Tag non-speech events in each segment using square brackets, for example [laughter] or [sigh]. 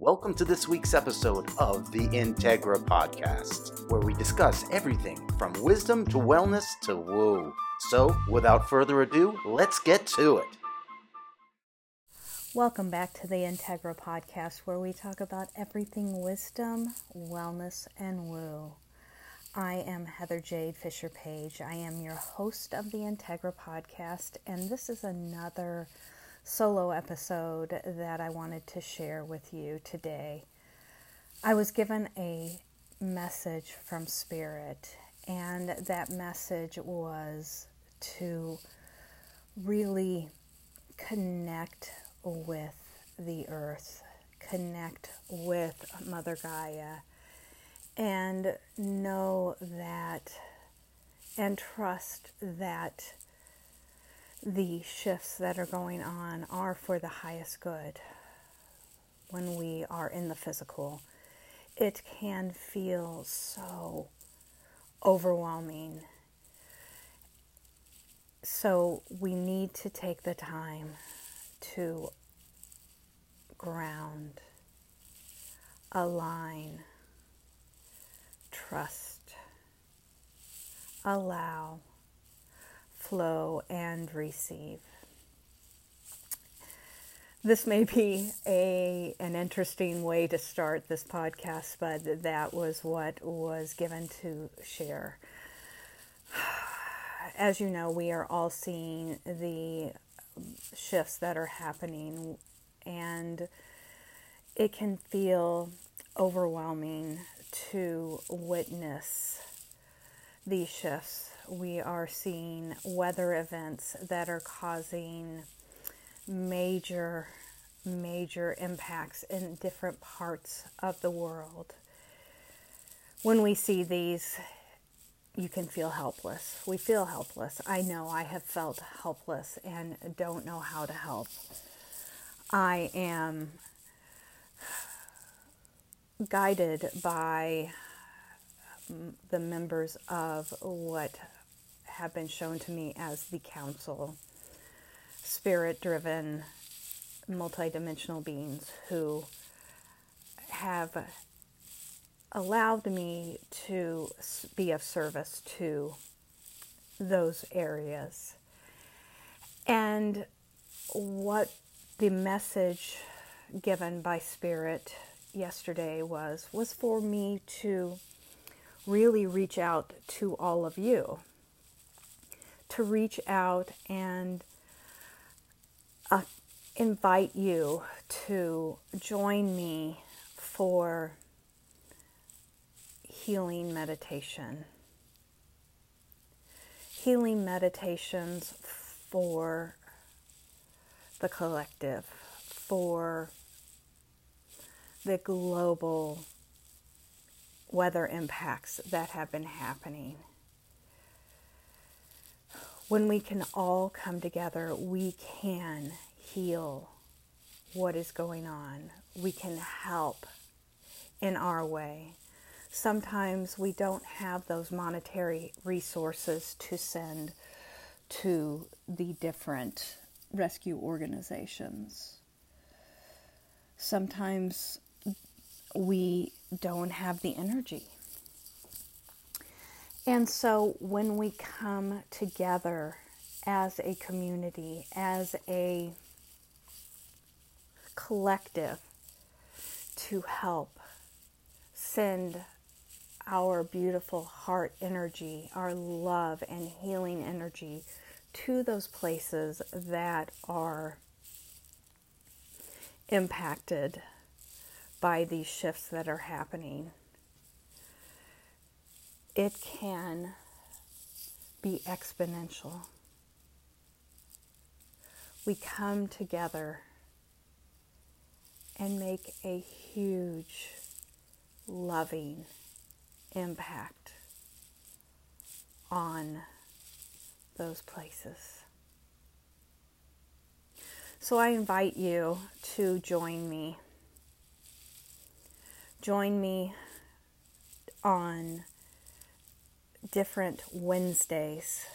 Welcome to this week's episode of the Integra Podcast, where we discuss everything from wisdom to wellness to woo. So, without further ado, let's get to it. Welcome back to the Integra Podcast, where we talk about everything wisdom, wellness, and woo. I am Heather Jade Fischer Page. I am your host of the Integra Podcast, and this is another solo episode that I wanted to share with you today. I was given a message from Spirit, and that message was to really connect with the earth, connect with Mother Gaia, and know that and trust that the shifts that are going on are for the highest good when we are in the physical. It can feel so overwhelming. So, we need to take the time to ground, align, trust, allow flow and receive. This may be a an interesting way to start this podcast, but that was what was given to share. [sighs] As you know, we are all seeing the shifts that are happening, and it can feel overwhelming to witness these shifts we are seeing weather events that are causing major, major impacts in different parts of the world. When we see these, you can feel helpless. We feel helpless. I know I have felt helpless and don't know how to help. I am guided by the members of what have been shown to me as the council, spirit driven, multidimensional beings who have allowed me to be of service to those areas. And what the message given by Spirit yesterday was was for me to really reach out to all of you to reach out and uh, invite you to join me for healing meditation. Healing meditations for the collective, for the global weather impacts that have been happening when we can all come together, we can heal what is going on. We can help in our way. Sometimes we don't have those monetary resources to send to the different rescue organizations. Sometimes we don't have the energy and so when we come together as a community, as a collective to help send our beautiful heart energy, our love and healing energy to those places that are impacted by these shifts that are happening it can be exponential. We come together and make a huge, loving impact on those places. So I invite you to join me. Join me on different Wednesdays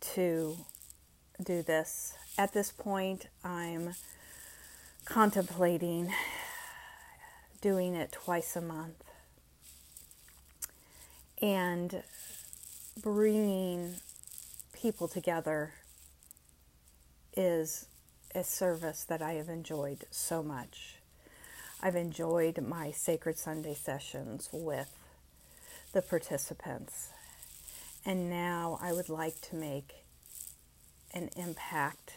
to do this. At this point, I'm contemplating doing it twice a month and bringing people together is a service that I have enjoyed so much. I've enjoyed my Sacred Sunday sessions with the participants, and now I would like to make an impact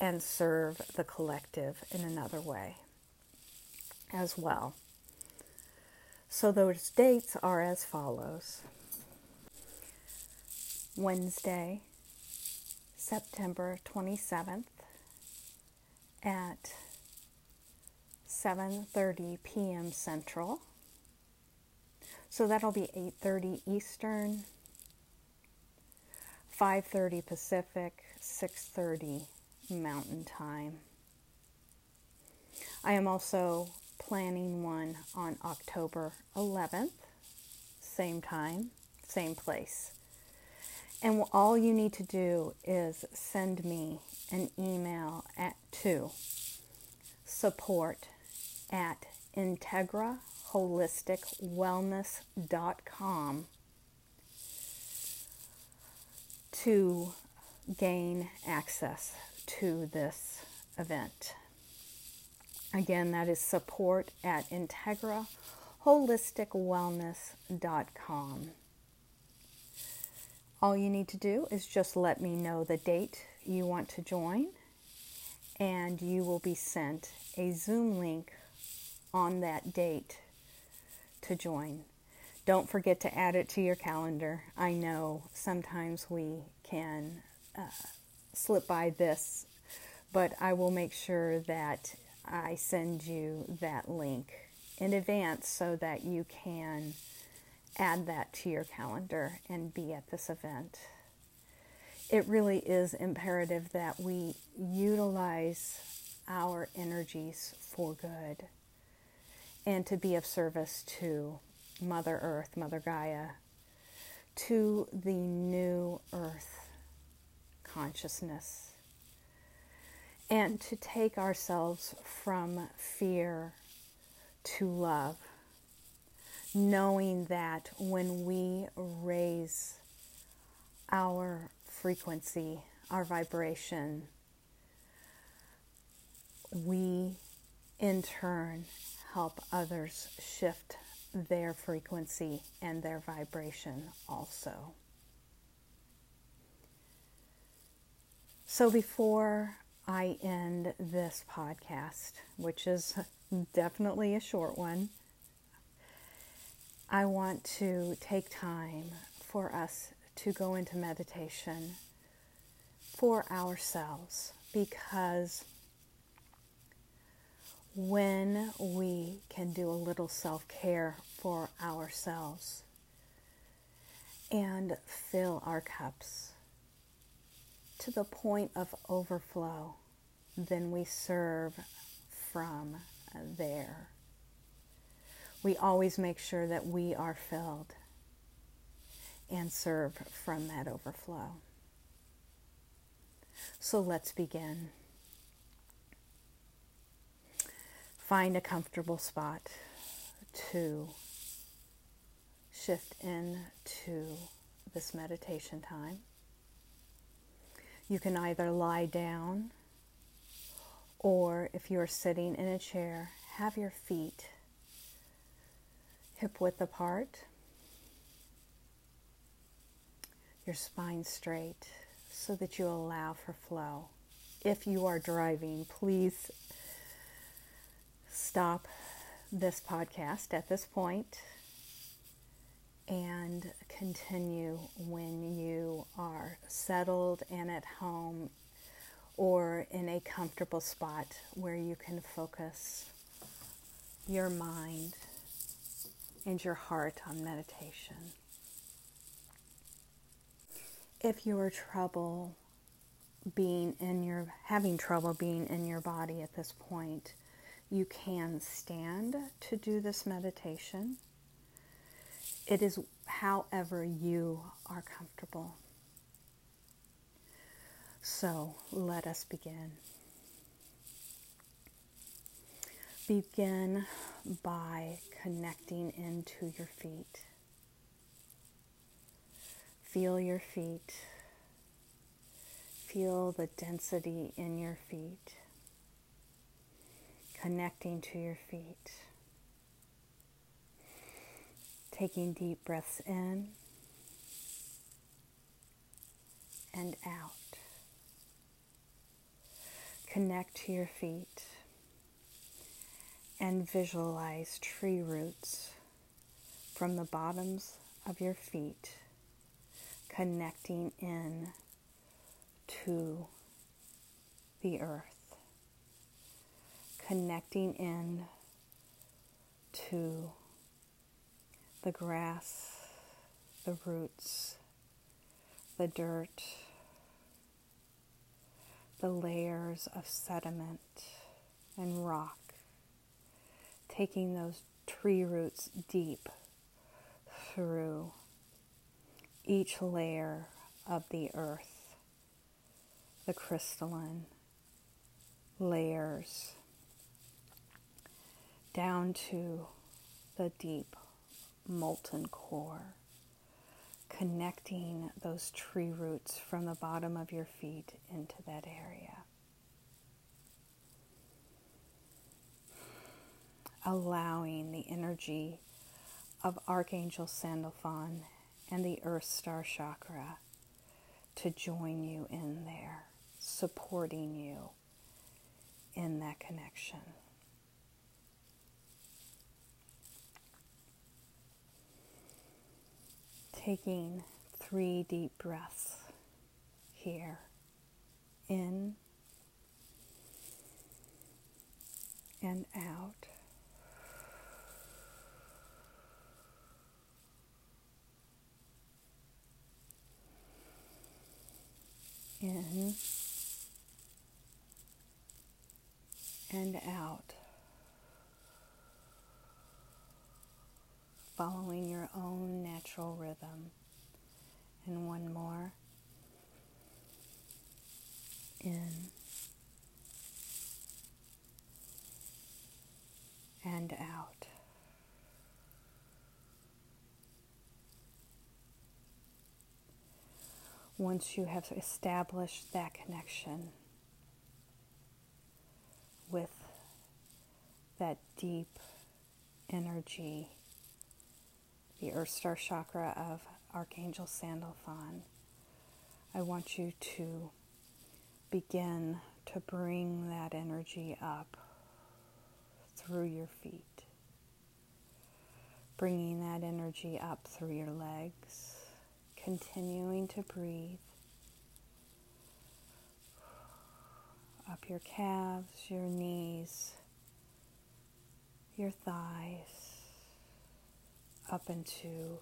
and serve the collective in another way as well. So those dates are as follows Wednesday, September 27th at 7:30 p.m. Central. So that'll be 8:30 Eastern, 5:30 Pacific, 6:30 Mountain Time. I am also planning one on October 11th, same time, same place. And all you need to do is send me an email at to support at integraholisticwellness.com to gain access to this event. Again, that is support at integraholisticwellness.com. All you need to do is just let me know the date you want to join, and you will be sent a Zoom link on that date to join. Don't forget to add it to your calendar. I know sometimes we can uh, slip by this, but I will make sure that I send you that link in advance so that you can add that to your calendar and be at this event. It really is imperative that we utilize our energies for good and to be of service to Mother Earth, Mother Gaia, to the new earth consciousness. And to take ourselves from fear to love, knowing that when we raise our frequency, our vibration, we in turn help others shift their frequency and their vibration also. So before I end this podcast, which is definitely a short one, I want to take time for us to go into meditation for ourselves because when we can do a little self care for ourselves and fill our cups to the point of overflow, then we serve from there. We always make sure that we are filled and serve from that overflow. So let's begin. Find a comfortable spot to shift into this meditation time. You can either lie down or if you are sitting in a chair, have your feet hip width apart, your spine straight so that you allow for flow. If you are driving, please stop this podcast at this point and continue when you are settled and at home or in a comfortable spot where you can focus your mind and your heart on meditation. If you are trouble being in your having trouble being in your body at this point, you can stand to do this meditation. It is however you are comfortable. So let us begin. Begin by connecting into your feet. Feel your feet. Feel the density in your feet. Connecting to your feet. Taking deep breaths in and out. Connect to your feet and visualize tree roots from the bottoms of your feet connecting in to the earth, connecting in to the grass, the roots, the dirt, the layers of sediment and rock, taking those tree roots deep through each layer of the earth, the crystalline layers, down to the deep molten core connecting those tree roots from the bottom of your feet into that area. Allowing the energy of Archangel Sandalphon and the Earth Star Chakra to join you in there, supporting you in that connection. Taking three deep breaths here. In and out. In and out. Following your own natural rhythm. And one more. In and out. Once you have established that connection with that deep energy the Earth Star chakra of Archangel Sandalphon, I want you to begin to bring that energy up through your feet, bringing that energy up through your legs, continuing to breathe. Up your calves, your knees, your thighs up into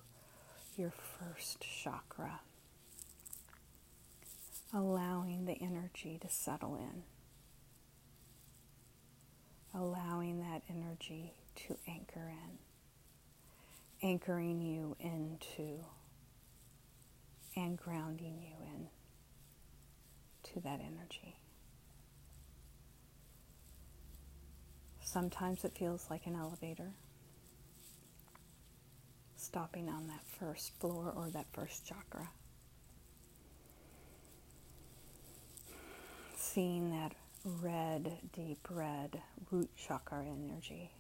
your first chakra, allowing the energy to settle in, allowing that energy to anchor in, anchoring you into and grounding you in to that energy. Sometimes it feels like an elevator stopping on that first floor or that first chakra. Seeing that red, deep red root chakra energy.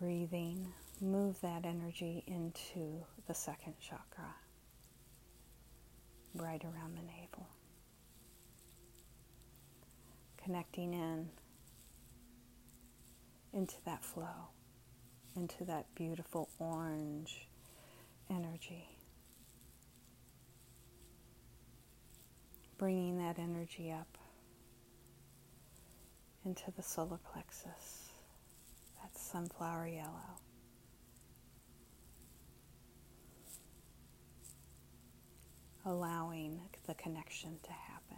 Breathing, move that energy into the second chakra, right around the navel. Connecting in into that flow, into that beautiful orange energy. Bringing that energy up into the solar plexus, that sunflower yellow. Allowing the connection to happen.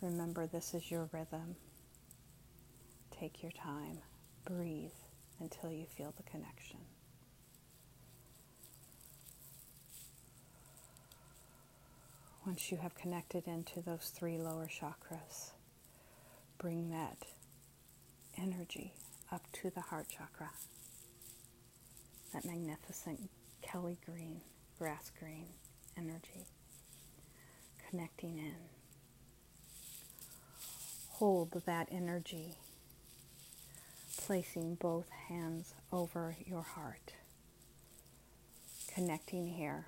Remember, this is your rhythm. Take your time. Breathe until you feel the connection. Once you have connected into those three lower chakras, bring that energy up to the heart chakra. That magnificent Kelly green, grass green energy connecting in. Hold that energy, placing both hands over your heart, connecting here,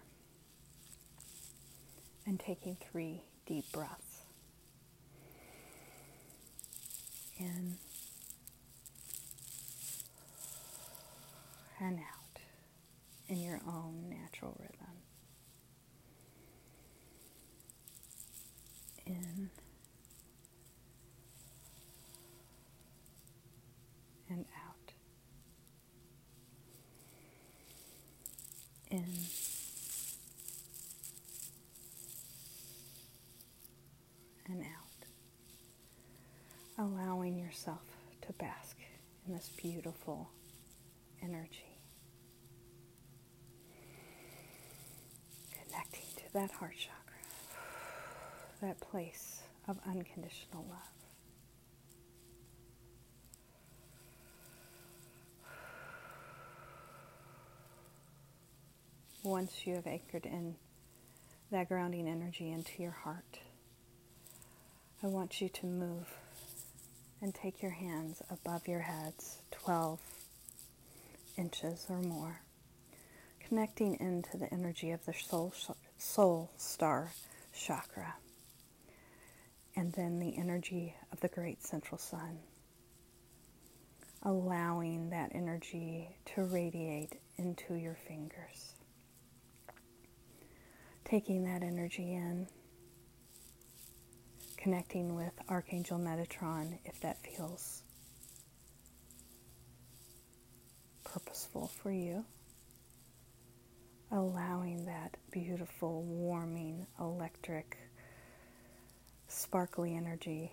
and taking three deep breaths. In and out in your own natural rhythm. In and out. In and out. Allowing yourself to bask in this beautiful energy. Connecting to that heart chakra, that place of unconditional love. Once you have anchored in that grounding energy into your heart, I want you to move and take your hands above your heads 12 inches or more, connecting into the energy of the soul, soul star chakra, and then the energy of the great central sun, allowing that energy to radiate into your fingers. Taking that energy in, connecting with Archangel Metatron if that feels purposeful for you. Allowing that beautiful, warming, electric, sparkly energy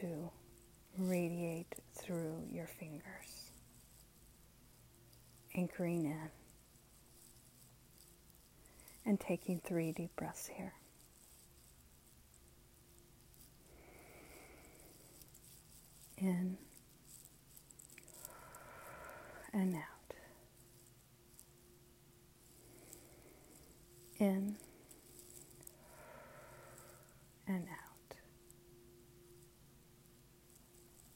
to radiate through your fingers. Anchoring in and taking three deep breaths here. In and out. In and out.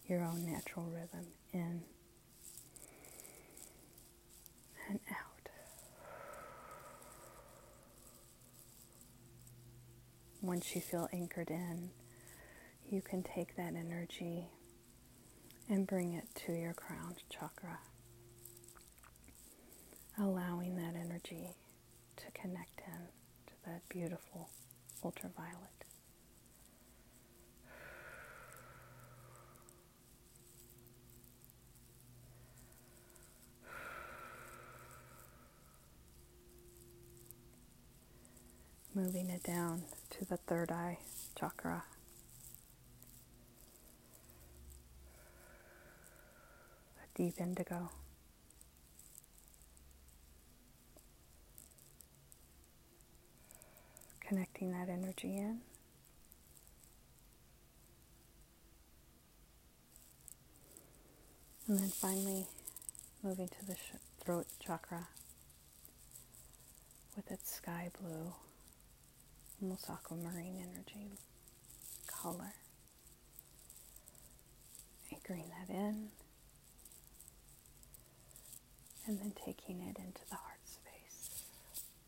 Your own natural rhythm. In and out. Once you feel anchored in, you can take that energy and bring it to your crown chakra, allowing that energy to connect in to that beautiful ultraviolet. moving it down to the third eye chakra. A deep indigo. Connecting that energy in. And then finally moving to the throat chakra with its sky blue almost aquamarine energy color. Anchoring that in and then taking it into the heart space.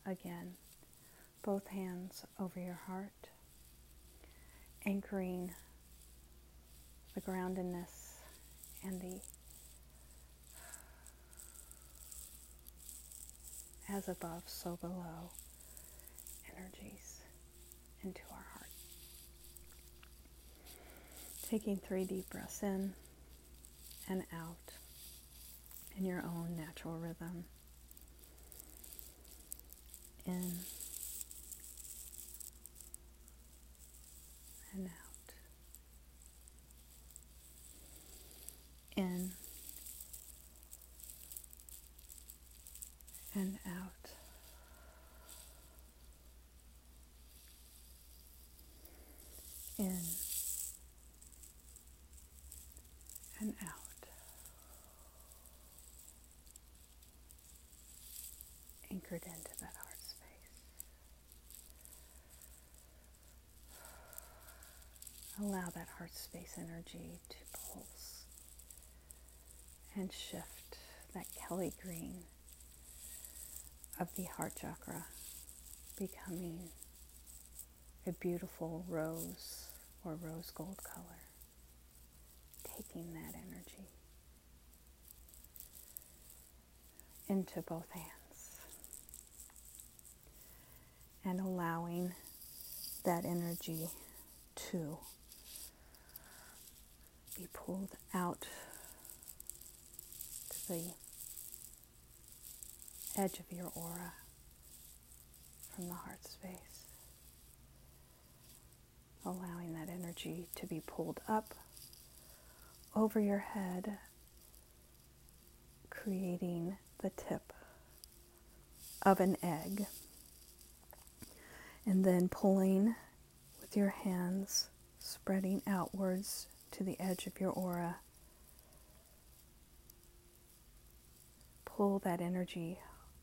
Again, both hands over your heart, anchoring the groundedness and the as above, so below energies into our heart. Taking three deep breaths in and out in your own natural rhythm. In and out. In and out. in and out. Anchored into that heart space. Allow that heart space energy to pulse and shift that Kelly green of the heart chakra becoming a beautiful rose or rose gold color, taking that energy into both hands and allowing that energy to be pulled out to the edge of your aura from the heart space. Allowing that energy to be pulled up over your head, creating the tip of an egg. And then pulling with your hands, spreading outwards to the edge of your aura. Pull that energy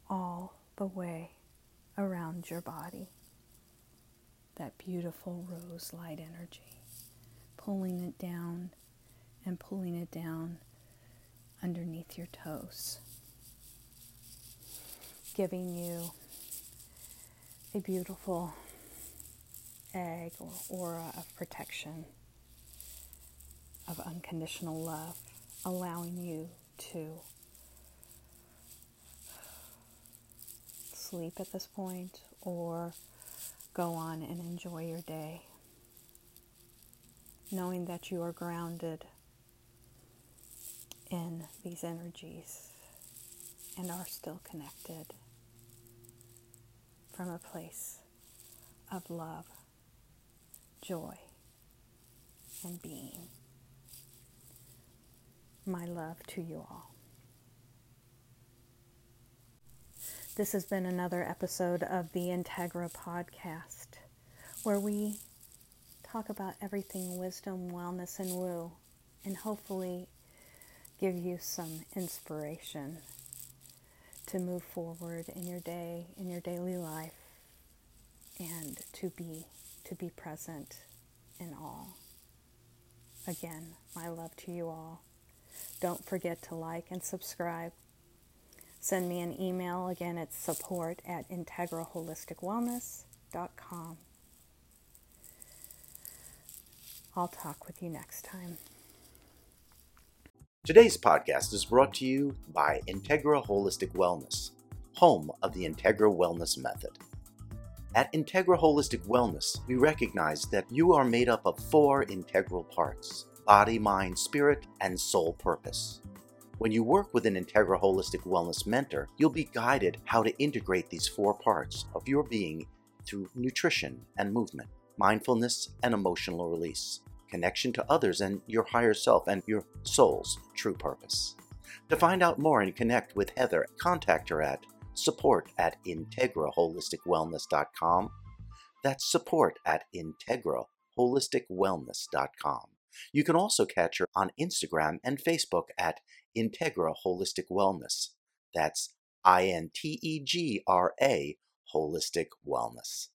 all the way around your body. That beautiful rose light energy, pulling it down and pulling it down underneath your toes, giving you a beautiful egg or aura of protection, of unconditional love, allowing you to sleep at this point or go on and enjoy your day. Knowing that you are grounded in these energies and are still connected from a place of love, joy, and being. My love to you all. This has been another episode of the Integra podcast where we talk about everything wisdom, wellness, and woo, and hopefully give you some inspiration to move forward in your day, in your daily life, and to be to be present in all. Again, my love to you all. Don't forget to like and subscribe Send me an email. Again, it's support at integralholisticwellness.com. I'll talk with you next time. Today's podcast is brought to you by Integra Holistic Wellness, home of the Integra Wellness Method. At Integra Holistic Wellness, we recognize that you are made up of four integral parts body, mind, spirit, and soul purpose. When you work with an Integra Holistic Wellness mentor, you'll be guided how to integrate these four parts of your being through nutrition and movement, mindfulness and emotional release, connection to others and your higher self and your soul's true purpose. To find out more and connect with Heather, contact her at support at integraholisticwellness.com. That's support at integraholisticwellness.com. You can also catch her on Instagram and Facebook at Integra Holistic Wellness. That's I N T E G R A Holistic Wellness.